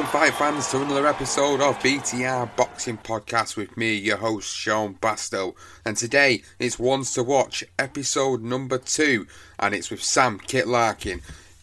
Welcome, fight fans, to another episode of BTR Boxing Podcast with me, your host Sean Bastow. And today it's Ones to Watch, episode number two, and it's with Sam Kit Larkin.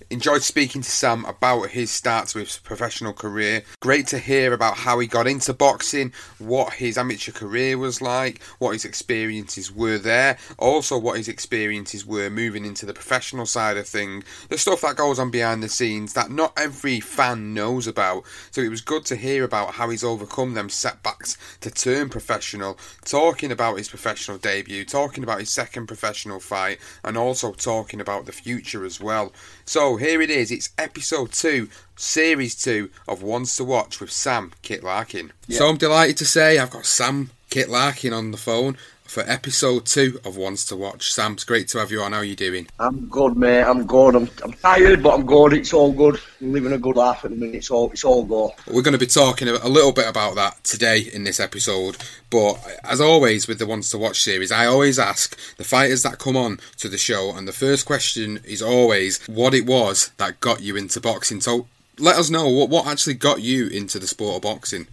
Enjoyed speaking to Sam about his start to his professional career. Great to hear about how he got into boxing, what his amateur career was like, what his experiences were there, also what his experiences were moving into the professional side of things, the stuff that goes on behind the scenes that not every fan knows about. So it was good to hear about how he's overcome them setbacks to turn professional, talking about his professional debut, talking about his second professional fight, and also talking about the future as well. So here it is, it's episode 2, series 2 of Ones to Watch with Sam Kit Larkin. So I'm delighted to say I've got Sam Kit Larkin on the phone for episode 2 of Ones to Watch. Sam, it's great to have you on. How are you doing? I'm good, mate. I'm good. I'm, I'm tired, but I'm good. It's all good. I'm living a good life at the minute. It's all it's all good. We're going to be talking a a little bit about that today in this episode. But as always with the Ones to Watch series, I always ask the fighters that come on to the show, and the first question is always what it was that got you into boxing. So let us know what, what actually got you into the sport of boxing.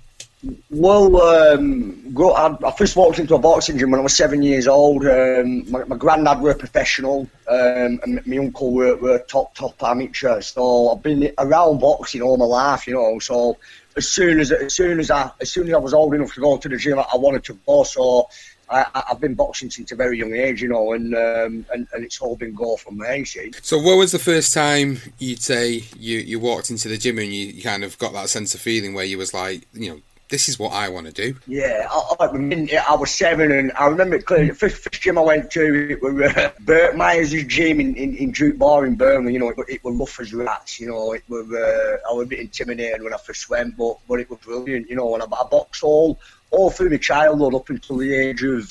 Well, um, go, I, I first walked into a boxing gym when I was seven years old. Um, my, my granddad were a professional, um, and my uncle were, were top top amateur. So I've been around boxing all my life, you know. So as soon as as soon as I as soon as I was old enough to go to the gym, I, I wanted to go. So I, I've been boxing since a very young age, you know, and um, and, and it's all been go from there. See. So what was the first time you'd say you, you walked into the gym and you, you kind of got that sense of feeling where you was like, you know, this is what I want to do? Yeah, I, I, I was seven, and I remember clearly. The first, first gym I went to, it was uh, Bert Myers' gym in, in, in Duke Bar in Birmingham. You know, it, it was rough as rats. You know, it was. Uh, I was a bit intimidated when I first went, but but it was brilliant. You know, and I, I boxed all all through my childhood up until the age of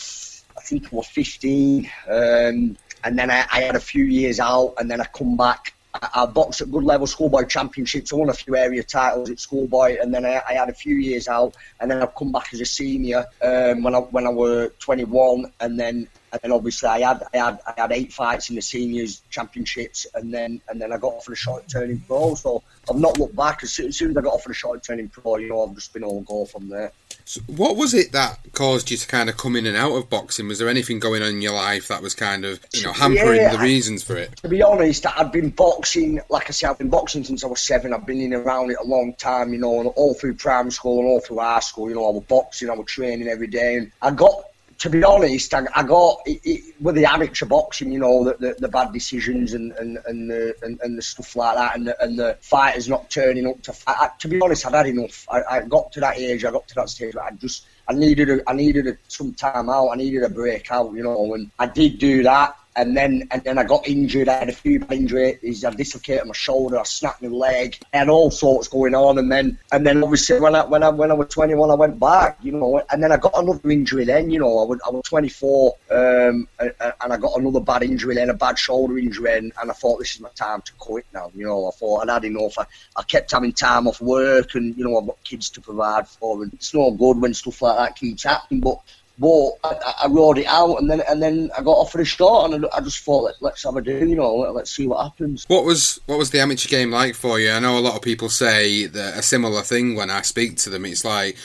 I think I was 15, um, and then I, I had a few years out, and then I come back. I, boxed at good level schoolboy championships. I won a few area titles at schoolboy, and then I, I had a few years out, and then I've come back as a senior um, when I when I was 21, and then and then obviously I had I had I had eight fights in the seniors championships, and then and then I got offered a shot turning pro. So I've not looked back. As soon, as I got offered a shot turning pro, you know, I've just been all go from there. So what was it that caused you to kind of come in and out of boxing? Was there anything going on in your life that was kind of, you know, hampering Yeah, the reasons for it? To be honest, I've been boxing, like I say, I've been boxing since I was seven. I've been in and around it a long time, you know, and all through primary school and all through high school. You know, I was boxing, I was training every day. And I got to be honest, I, I got it, it, with the amateur boxing, you know, the, the, the bad decisions and and and the, and, and the stuff like that, and the, and the fighters not turning up to fight. I, to be honest, I'd had enough. I, I got to that age, I got to that stage I just I needed a, I needed a, some time out. I needed a break out, you know, and I did do that and then and then I got injured. I had a few injuries. I dislocated my shoulder. I snapped my leg. I had all sorts going on. And then and then obviously when I when I when I was 21, I went back. You know, and then I got another injury. Then you know, I was, I was 24, um, and, and I got another bad injury. Then a bad shoulder injury, and, and I thought this is my time to quit now. You know, I thought I'd had enough. I, I kept having time off work, and you know, I've got kids to provide for, and it's no good when stuff like that keeps happening. But but I, I rode it out, and then and then I got offered a shot, and I, I just thought, Let, let's have a do, you know, let, us see what happens. What was what was the amateur game like for you? I know a lot of people say that a similar thing when I speak to them. It's like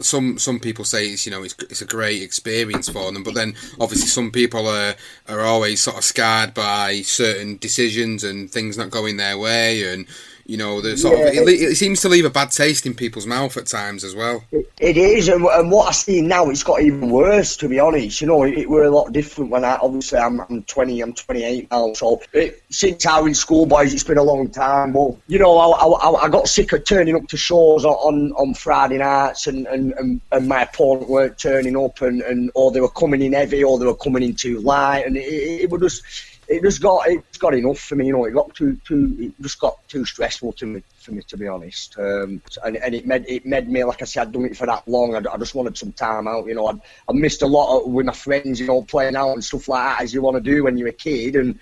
some some people say it's you know it's it's a great experience for them, but then obviously some people are are always sort of scarred by certain decisions and things not going their way, and you know, the sort yeah, of it, it, seems to leave a bad taste in people's mouth at times as well. it, it is, and, and, what I see now, it's got even worse. To be honest, you know, it, it were a lot different when I obviously I'm, I'm 20, I'm 28 now. So since I was in schoolboys, it's been a long time. But you know, I, I, I, got sick of turning up to shows on on Friday nights, and, and, and, and my opponent weren't turning up, and, and or they were coming in heavy, or they were coming in too light, and it, it, it was just it just got it's got enough for me. You know, it got too too it just got too stressful to me for me to be honest. Um, and, and it made it made me like I said, I'd done it for that long. I, I just wanted some time out. You know, I'd, I missed a lot of, with my friends. You know, playing out and stuff like that as you want to do when you're a kid. And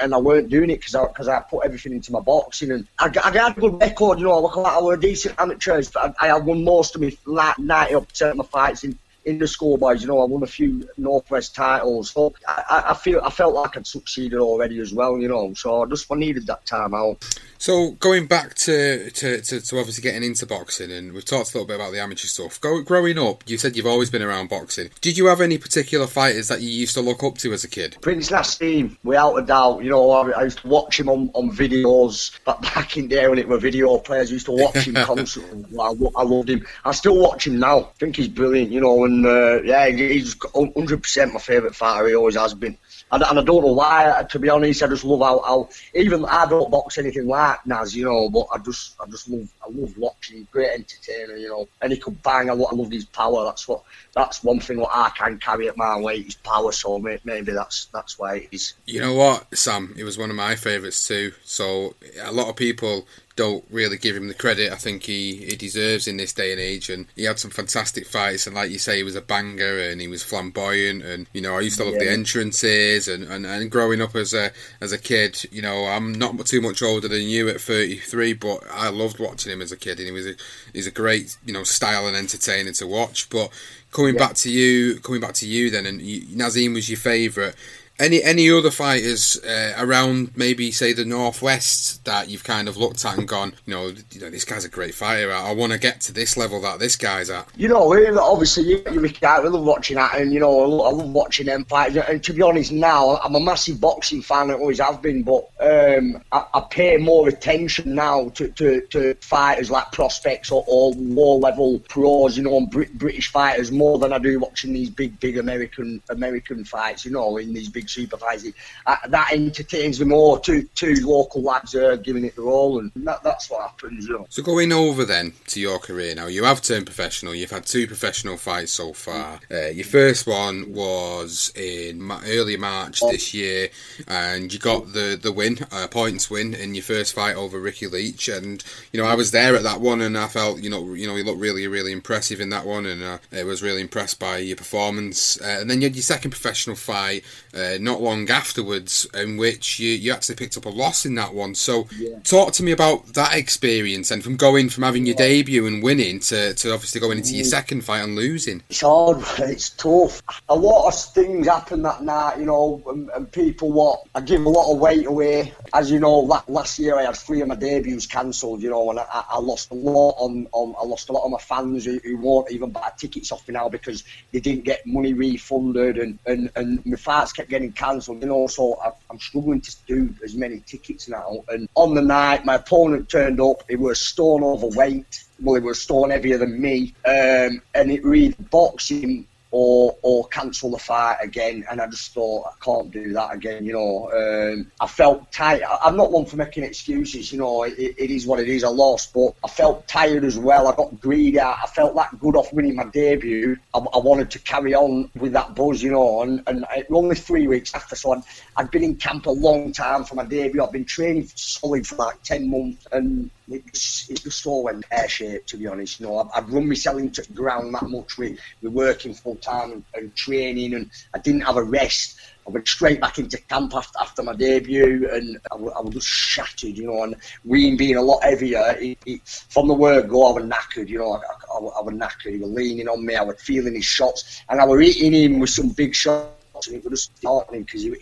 and I weren't doing it because I because I put everything into my boxing. And I, I had a good record. You know, I look like I were a decent amateur. I, I won most of my ninety up to my fights in in the schoolboys, you know, I won a few Northwest titles. So I, I feel I felt like I'd succeeded already as well, you know. So I just I needed that time out. So going back to, to, to, to, obviously getting into boxing, and we've talked a little bit about the amateur stuff. Go, growing up, you said you've always been around boxing. Did you have any particular fighters that you used to look up to as a kid? Prince Naseem, without a doubt. You know, I, I used to watch him on, on videos back back in there when it were video players. I used to watch him constantly. I, I loved him. I still watch him now. I think he's brilliant. You know, and uh, yeah, he's 100% my favourite fighter. He always has been and, and I don't know why. To be honest, I just love how, how even I don't box anything like Naz, you know, but I just I just love I love watching. Great entertainer, you know, and he could bang. a lot. I love his power. That's what that's one thing what I can carry at my weight is power. So maybe that's that's why it is. You know what, Sam? It was one of my favourites too. So a lot of people don't really give him the credit I think he, he deserves in this day and age. And he had some fantastic fights, and like you say, he was a banger and he was flamboyant. And you know, I used to love yeah. the entrances. And, and, and growing up as a as a kid, you know, I'm not too much older than you at 33, but I loved watching him as a kid, and he was a, he's a great you know style and entertainer to watch. But coming yeah. back to you, coming back to you then, and you, Naseem was your favourite. Any any other fighters uh, around maybe say the northwest that you've kind of looked at and gone, you know, you know this guy's a great fighter. I, I want to get to this level that this guy's at. You know, obviously you, you I love watching that, and you know, I love watching them fight. And to be honest, now I'm a massive boxing fan. I always have been, but um, I, I, pay more attention now to, to, to fighters like prospects or, or low level pros, you know, British fighters more than I do watching these big big American American fights. You know, in these big supervising. Uh, that entertains me more. Two two local lads are giving it their all, and that, that's what happens. You know. So going over then to your career now, you have turned professional. You've had two professional fights so far. Uh, your first one was in early March this year, and you got the the win, uh, points win in your first fight over Ricky Leach. And you know I was there at that one, and I felt you know you know you looked really really impressive in that one, and uh, I was really impressed by your performance. Uh, and then you had your second professional fight uh, not long afterwards, in which you, you actually picked up a loss in that one. So, yeah. talk to me about that experience and from going from having your yeah. debut and winning to, to obviously going into your mm. second fight and losing. It's hard, it's tough. A lot of things happened that night, you know, and, and people what I give a lot of weight away. As you know, last year I had three of my debuts cancelled, you know, and I, I, lost a lot on, on I lost a lot of my fans who, who won't even buy tickets off me now because they didn't get money refunded and, and, and my fights kept getting cancelled, and also I'm struggling to do as many tickets now. And on the night, my opponent turned up. He was stone overweight. Well, he was stone heavier than me, um, and it really boxed boxing or or cancel the fight again. And I just thought I can't do that again. You know, um, I felt tired. I'm not one for making excuses. You know, it, it is what it is. I lost, but I felt tired as well. I got greedy. I, I felt that good off winning my debut. I, I, wanted to carry on with that buzz, you know. And, and it was only three weeks after, so I'd, I'd been in camp a long time for my debut. I've been training solid for like ten months, and it just, just all went pear shaped, to be honest. You know, I've, I've run myself into the ground that much with, with working full time and, and, training, and I didn't have a rest. I went straight back into camp after, after my debut, and I, I was just shattered, you know. And Ween being a lot heavier, it, it, from the word go, I was knackered, you know. I, I, I was knackered. He was leaning on me. I was feeling his shots, and I was eating him with some big shots and it was just because you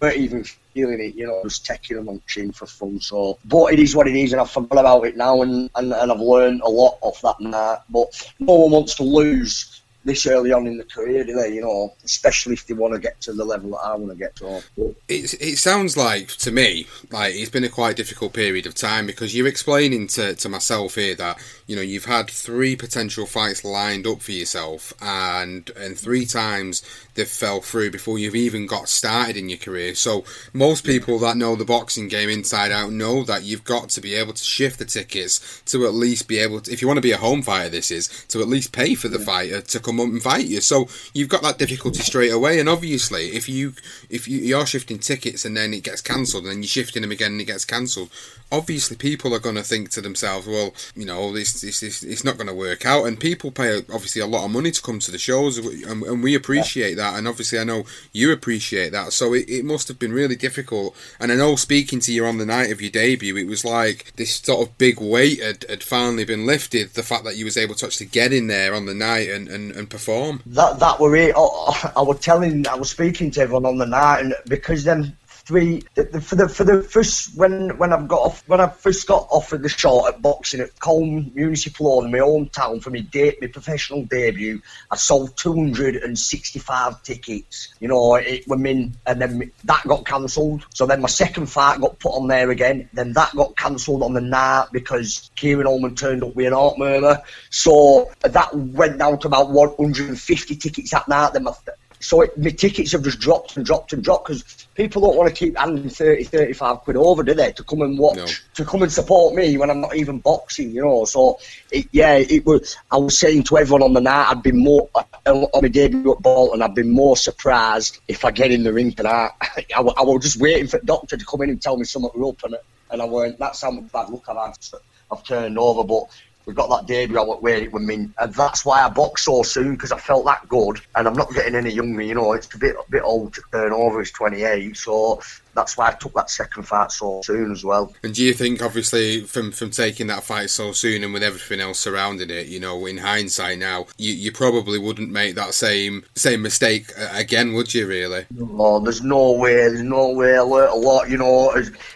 weren't even feeling it, you know, just taking them on chin for fun. So, but it is what it is, and I've forgotten about it now, and, and, and I've learned a lot off that night. But no one wants to lose this early on in the career, do they? You know, especially if they want to get to the level that I want to get to. It, it sounds like to me like it's been a quite difficult period of time because you're explaining to, to myself here that you know you've had three potential fights lined up for yourself and and three times they fell through before you've even got started in your career. So most people that know the boxing game inside out know that you've got to be able to shift the tickets to at least be able to, if you want to be a home fighter, this is to at least pay for the fighter to come and fight you. So you've got that difficulty straight away. And obviously, if you if you, you're shifting tickets and then it gets cancelled, and then you're shifting them again and it gets cancelled, obviously people are going to think to themselves, well, you know, this, this, this it's not going to work out. And people pay obviously a lot of money to come to the shows, and, and we appreciate that. And obviously, I know you appreciate that. So it, it must have been really difficult. And I know speaking to you on the night of your debut, it was like this sort of big weight had, had finally been lifted. The fact that you was able to actually get in there on the night and, and, and perform. That that were it. I, I was telling, I was speaking to everyone on the night, and because then three for the for the first when when I've got off when I first got offered the shot at boxing at Colne Municipal in my hometown for my date my professional debut, I sold 265 tickets. You know, it were in, and then that got cancelled. So then my second fight got put on there again. Then that got cancelled on the night because Kieran Holman turned up with an heart murmur. So that went down to about 150 tickets that night. Then my so it, my tickets have just dropped and dropped and dropped because people don't want to keep handing 30, 35 quid over, do they, to come and watch, no. to come and support me when I'm not even boxing, you know. So, it, yeah, it was. I was saying to everyone on the night, I'd be more on my debut at Bolton. I'd be more surprised if I get in the ring tonight. I, I, I was just waiting for the doctor to come in and tell me something was up, and, and I weren't. That's how much bad luck I've had. I've turned over, but we got that debut out where it was mean, and that's why I boxed so soon because I felt that good, and I'm not getting any younger. You know, it's a bit a bit old to turn over. It's 28, so that's why I took that second fight so soon as well. And do you think, obviously, from from taking that fight so soon and with everything else surrounding it, you know, in hindsight now, you, you probably wouldn't make that same same mistake again, would you? Really? No, there's no way. There's no way. I learnt a lot. You know,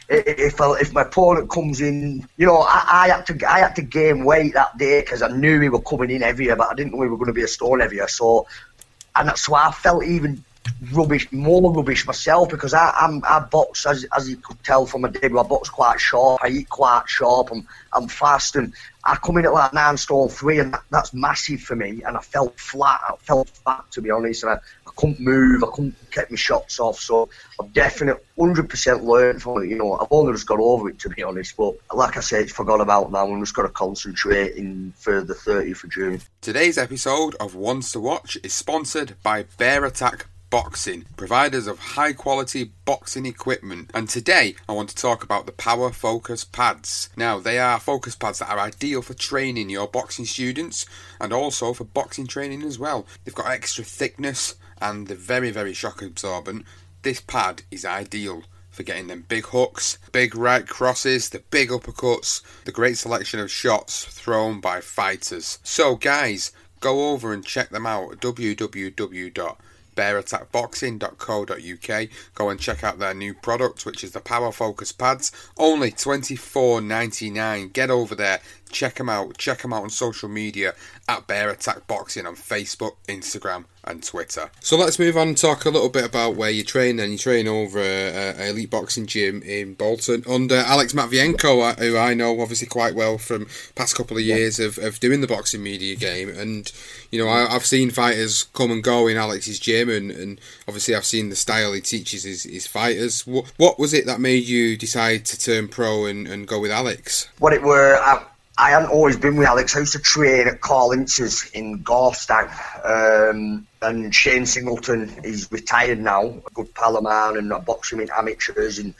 if I, if my opponent comes in, you know, I, I had to I had to gain weight that day because I knew we were coming in heavier, but I didn't know we were going to be a stone heavier. So, and that's why I felt even rubbish, more rubbish myself because I, I'm I box as as you could tell from my debut. I box quite sharp. I eat quite sharp. I'm I'm fast and I come in at like nine stone three and that, that's massive for me. And I felt flat. I felt flat to be honest. And I, I couldn't move. I couldn't get my shots off. So I've definitely hundred percent learned from it. You know, I've only just got over it to be honest. But like I said, forgot about now. I'm just got to concentrate in for the 30th of June. Today's episode of Ones to Watch is sponsored by Bear Attack Boxing, providers of high quality boxing equipment. And today I want to talk about the Power Focus pads. Now, they are focus pads that are ideal for training your boxing students and also for boxing training as well. They've got extra thickness and they're very, very shock absorbent. This pad is ideal for getting them big hooks, big right crosses, the big uppercuts, the great selection of shots thrown by fighters. So, guys, go over and check them out at www bearattackboxing.co.uk. Go and check out their new product, which is the Power Focus pads. Only $24.99. Get over there, check him out. Check him out on social media at Bear Attack Boxing on Facebook, Instagram, and Twitter. So let's move on and talk a little bit about where you train. And you train over a, a elite boxing gym in Bolton under Alex Matvienko, uh, who I know obviously quite well from past couple of years of, of doing the boxing media game. And you know, I, have seen fighters come and go in Alex's gym, and, and obviously I've seen the style he teaches his, his fighters. What, what was it that made you decide to turn pro and, and go with Alex? What it were. I, I hadn't always been with Alex. I used to train at Carl in Gorstown. Um, and Shane Singleton, he's retired now, a good pal of mine, and I box him in amateurs. And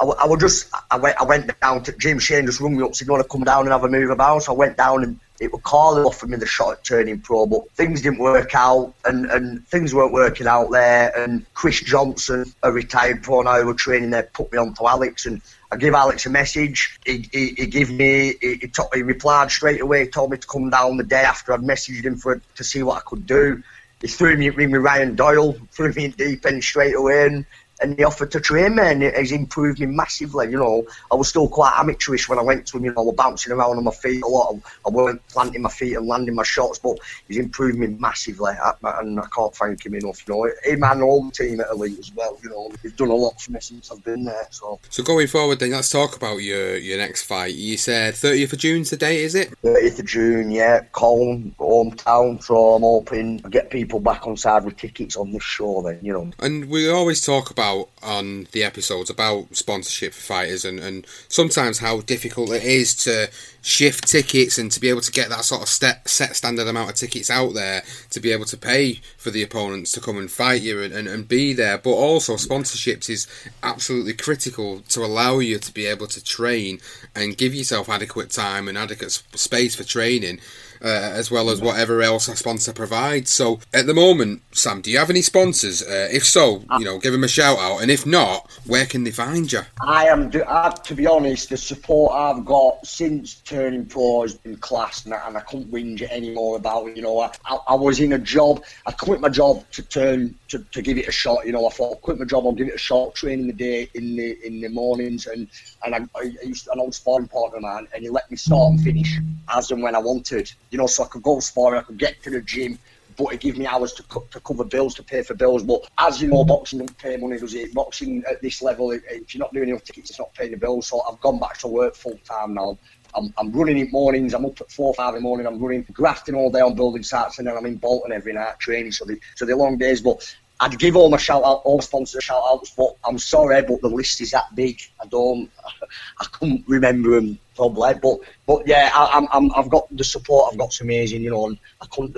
I, I was just, I went, I went down to James Shane, just rung me up, said, You want to come down and have a move about? So I went down and it was Carl offered me the shot at turning pro, but things didn't work out, and, and things weren't working out there. And Chris Johnson, a retired pro now were training there, put me on to Alex, and I gave Alex a message. He, he, he gave me, he, he, he replied straight away. Told me to come down the day after I'd messaged him for to see what I could do. He threw me, ring me Ryan Doyle, threw me in deep end straight away, and and he offered to train me, and he's improved me massively. You know, I was still quite amateurish when I went to him. You know, I was bouncing around on my feet a lot. I weren't planting my feet and landing my shots, but he's improved me massively, and I can't thank him enough. You know, him and all the team at Elite as well. You know, he's done a lot for me since I've been there. So, so going forward, then let's talk about your your next fight. You said 30th of June today, is it? 30th of June, yeah. Colne, hometown. So I'm hoping I get people back on side with tickets on this show. Then, you know. And we always talk about about on the episodes about sponsorship for fighters and, and sometimes how difficult it is to shift tickets and to be able to get that sort of set standard amount of tickets out there to be able to pay for the opponents to come and fight you and, and, and be there. But also, sponsorships is absolutely critical to allow you to be able to train and give yourself adequate time and adequate space for training uh, as well as whatever else a sponsor provides. So at the moment, Sam, do you have any sponsors? Uh, if so, uh, you know, give them a shout out, and if not, where can they find you? I am, to be honest, the support I've got since turning pro has been class, and I, and I couldn't whinge it anymore about it. You know, I, I, was in a job, I quit my job to turn to, to give it a shot. You know, I thought, quit my job, I'll give it a shot, train in the day, in the in the mornings, and and I, I used to, an old sparring partner man, and he let me start and finish as and when I wanted you know, so I could go sparring, I could get to the gym, but it gave me hours to, co- to cover bills, to pay for bills. But as you know, boxing doesn't pay money, does it? Boxing at this level, if you're not doing enough tickets, it's not paying the bills. So I've gone back to work full time now. I'm, I'm running in mornings. I'm up at four, five in the morning. I'm running, grafting all day on building sites, and then I'm in Bolton every night training. So the so the long days. But I'd give all my shout out, all sponsors shout outs, but I'm sorry, but the list is that big. I don't, I couldn't remember them probably, but but yeah, I, I'm, i have got the support. I've got some amazing, you know, and I couldn't,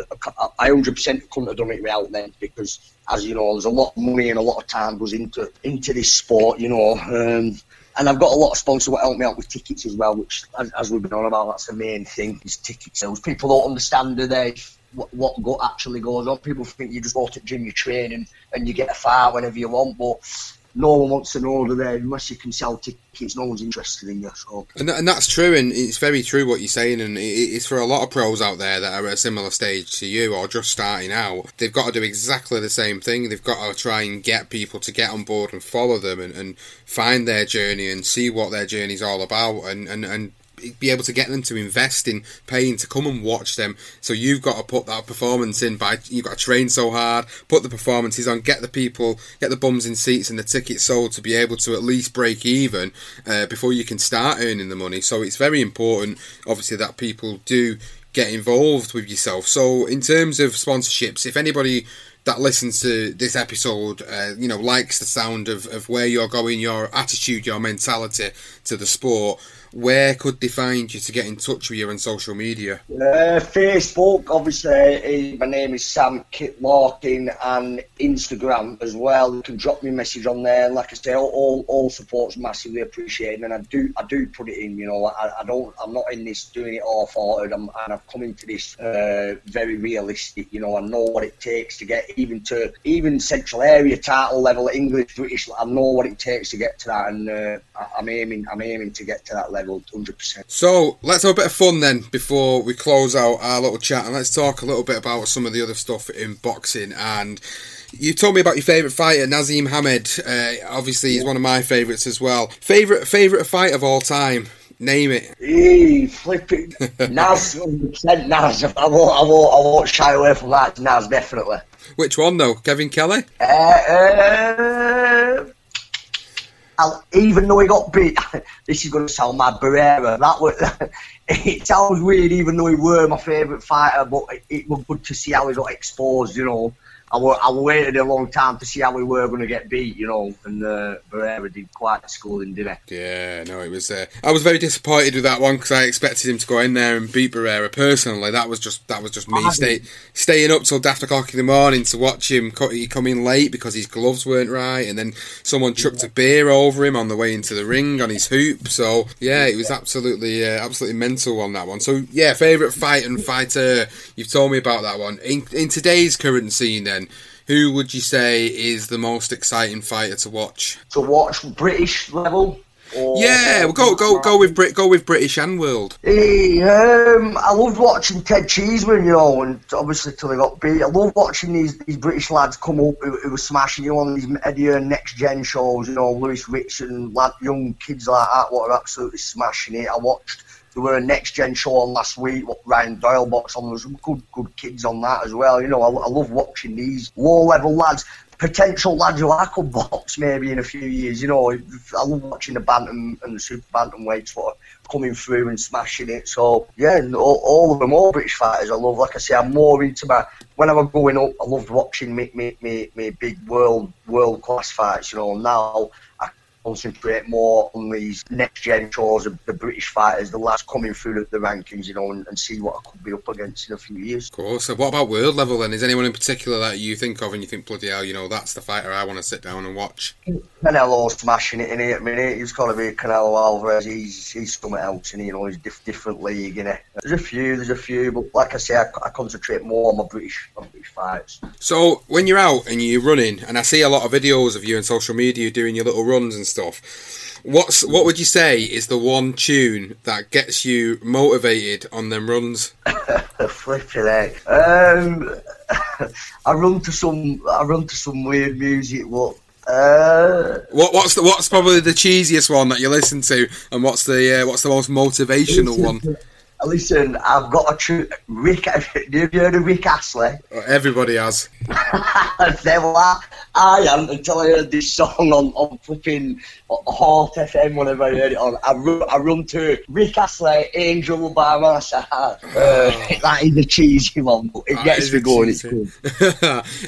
I 100% couldn't have done it without them because, as you know, there's a lot of money and a lot of time goes into into this sport, you know. Um, and I've got a lot of sponsors that help me out with tickets as well, which, as, as we've been on about, that's the main thing is ticket sales. People don't understand, do they? What, what go, actually goes on. People think you just go to gym, you train, and, and you get a fire whenever you want, but no one wants to know that there unless you can sell tickets. No one's interested in you. So. And, and that's true, and it's very true what you're saying. And it's for a lot of pros out there that are at a similar stage to you or just starting out. They've got to do exactly the same thing. They've got to try and get people to get on board and follow them and, and find their journey and see what their journey's all about and, and, and be able to get them to invest in paying to come and watch them. So you've got to put that performance in by you've got to train so hard, put the performances on, get the people, get the bums in seats and the tickets sold to be able to at least break even uh, before you can start earning the money. So it's very important, obviously, that people do get involved with yourself. So in terms of sponsorships, if anybody that listens to this episode, uh, you know, likes the sound of, of where you're going, your attitude, your mentality to the sport, where could they find you to get in touch with you on social media? Uh, Facebook, obviously, my name is Sam Kit Larkin, and Instagram as well. You can drop me a message on there. Like I say, all, all support's massively appreciated, and I do I do put it in. You know, I, I don't I'm not in this doing it all hearted and I've come into this uh, very realistic. You know, I know what it takes to get even to even central area title level English British. I know what it takes to get to that, and uh, I'm aiming I'm aiming to get to that level 100%. So let's have a bit of fun then before we close out our little chat and let's talk a little bit about some of the other stuff in boxing. And you told me about your favourite fighter, Naseem Hamed. Uh, obviously, he's one of my favourites as well. Favourite favourite fight of all time Name it. Hey, flipping Naz, 100% Naz. I won't, I won't, I won't shy away from that. Naz, definitely. Which one though? Kevin Kelly? Uh, uh, I'll, even though he got beat, this is going to sound mad, Barrera. That was, it sounds weird, even though he were my favourite fighter, but it, it was good to see how he got exposed, you know. I, I waited a long time to see how we were going to get beat, you know, and uh, Barrera did quite a schooling, didn't he? Yeah, no, it was. Uh, I was very disappointed with that one because I expected him to go in there and beat Barrera personally. That was just that was just me stay, staying up till daft o'clock in the morning to watch him. He come in late because his gloves weren't right, and then someone chucked a beer over him on the way into the ring on his hoop. So yeah, it was absolutely uh, absolutely mental on that one. So yeah, favorite fight and fighter. You've told me about that one in in today's current scene. Then who would you say is the most exciting fighter to watch? To watch British level. Or, yeah, well, go go go with Brit, go with British and world. Hey, um, I loved watching Ted Cheeseman, you know, and obviously till he got beat. I love watching these, these British lads come up who, who were smashing, you know, on these Eddie Hearn next gen shows, you know, Lewis Rich and lad, young kids like that, what are absolutely smashing it. I watched there were a next gen show on last week. What Ryan Doyle box on. There was some good good kids on that as well. You know, I, I love watching these low level lads, potential lads who I could box maybe in a few years. You know, I love watching the bantam and the super bantam weights what are coming through and smashing it. So yeah, all, all of them, all British fighters, I love. Like I say, I'm more into my. When I was growing up, I loved watching me me, me, me big world world class fights. You know, now I concentrate more on these next gen shows of the British fighters, the lads coming through the, rankings, you know, and, and, see what I could be up against in a few years. Of course. So what about world level then? Is anyone in particular that you think of and you think, bloody hell, you know, that's the fighter I want to sit down and watch? Canelo's smashing it in here at minute. He's got to be Canelo Alvarez. He's he's something else, and you know, he's a diff- different league, you know. There's a few, there's a few, but like I say, I, I concentrate more on my British, on British fights. So when you're out and you're running, and I see a lot of videos of you on social media doing your little runs and stuff What's what would you say is the one tune that gets you motivated on them runs? Flipping heck. Um, I run to some I run to some weird music. What? Uh, what what's the what's probably the cheesiest one that you listen to, and what's the uh, what's the most motivational one? Listen, I've got a true Rick. Have you heard of Rick Astley? Everybody has. well, I, I am until I heard this song on, on flipping Heart FM, whenever I heard it on. I run, I run to Rick Astley, Angel by my side. Uh, that is a cheesy one, but it that gets me going. It's good.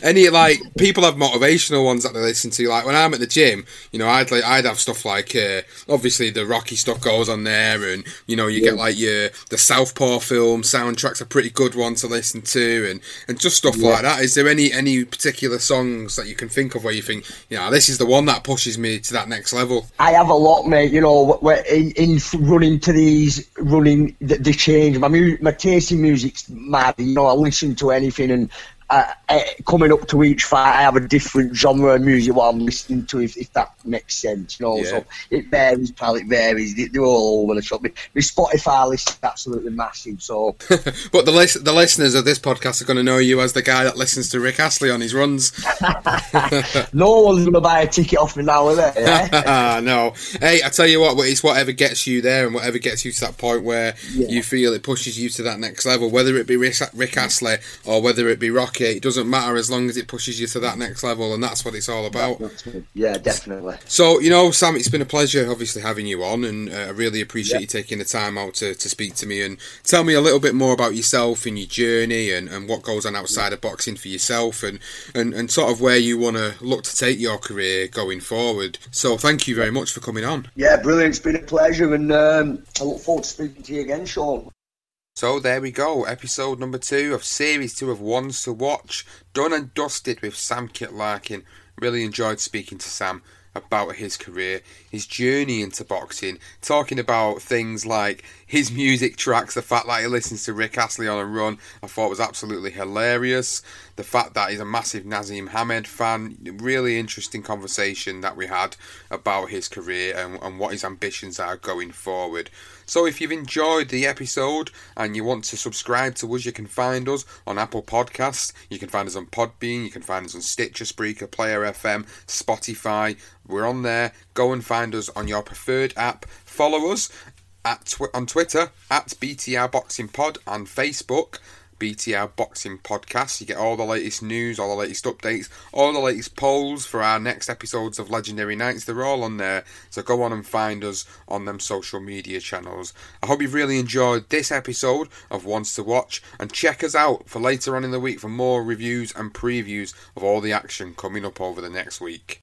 Any like people have motivational ones that they listen to. Like when I'm at the gym, you know, I'd like I'd have stuff like uh, obviously the Rocky stuff goes on there, and you know you yeah. get like your the Southpaw film soundtrack's a pretty good one to listen to, and and just stuff yeah. like that. Is there any any particular songs that you can think of where you think, you know, this is the one that pushes me to that next level? I have a lot, mate. You know, in, in running to these, running, the change. My, my taste in music's mad. You know, I listen to anything and uh, uh, coming up to each fight, I have a different genre of music what I'm listening to, if, if that makes sense. You know, yeah. so it varies, pal. It varies. They're all over the shop. My, my Spotify list is absolutely massive. So, but the the listeners of this podcast are going to know you as the guy that listens to Rick Astley on his runs. no one's going to buy a ticket off me now, are they? Yeah? no. Hey, I tell you what, it's whatever gets you there and whatever gets you to that point where yeah. you feel it pushes you to that next level, whether it be Rick, Rick Astley or whether it be Rocky it doesn't matter as long as it pushes you to that next level, and that's what it's all about. Yeah, definitely. So, you know, Sam, it's been a pleasure, obviously, having you on, and uh, I really appreciate you taking the time out to, to speak to me and tell me a little bit more about yourself and your journey and, and what goes on outside of boxing for yourself and, and, and sort of where you want to look to take your career going forward. So, thank you very much for coming on. Yeah, brilliant. It's been a pleasure, and um, I look forward to speaking to you again, Sean. So there we go, episode number two of series two of Ones to Watch, done and dusted with Sam Kit Larkin. Really enjoyed speaking to Sam about his career, his journey into boxing, talking about things like his music tracks, the fact that he listens to Rick Astley on a run, I thought was absolutely hilarious. The fact that he's a massive Naseem Hamed fan, really interesting conversation that we had about his career and, and what his ambitions are going forward. So if you've enjoyed the episode and you want to subscribe to us, you can find us on Apple Podcasts, you can find us on Podbean, you can find us on Stitcher, Spreaker, Player FM, Spotify. We're on there. Go and find us on your preferred app. Follow us at tw- on Twitter at BTR Boxing Pod and Facebook. BTR Boxing Podcast. You get all the latest news, all the latest updates, all the latest polls for our next episodes of Legendary Nights. They're all on there, so go on and find us on them social media channels. I hope you've really enjoyed this episode of Ones to Watch, and check us out for later on in the week for more reviews and previews of all the action coming up over the next week.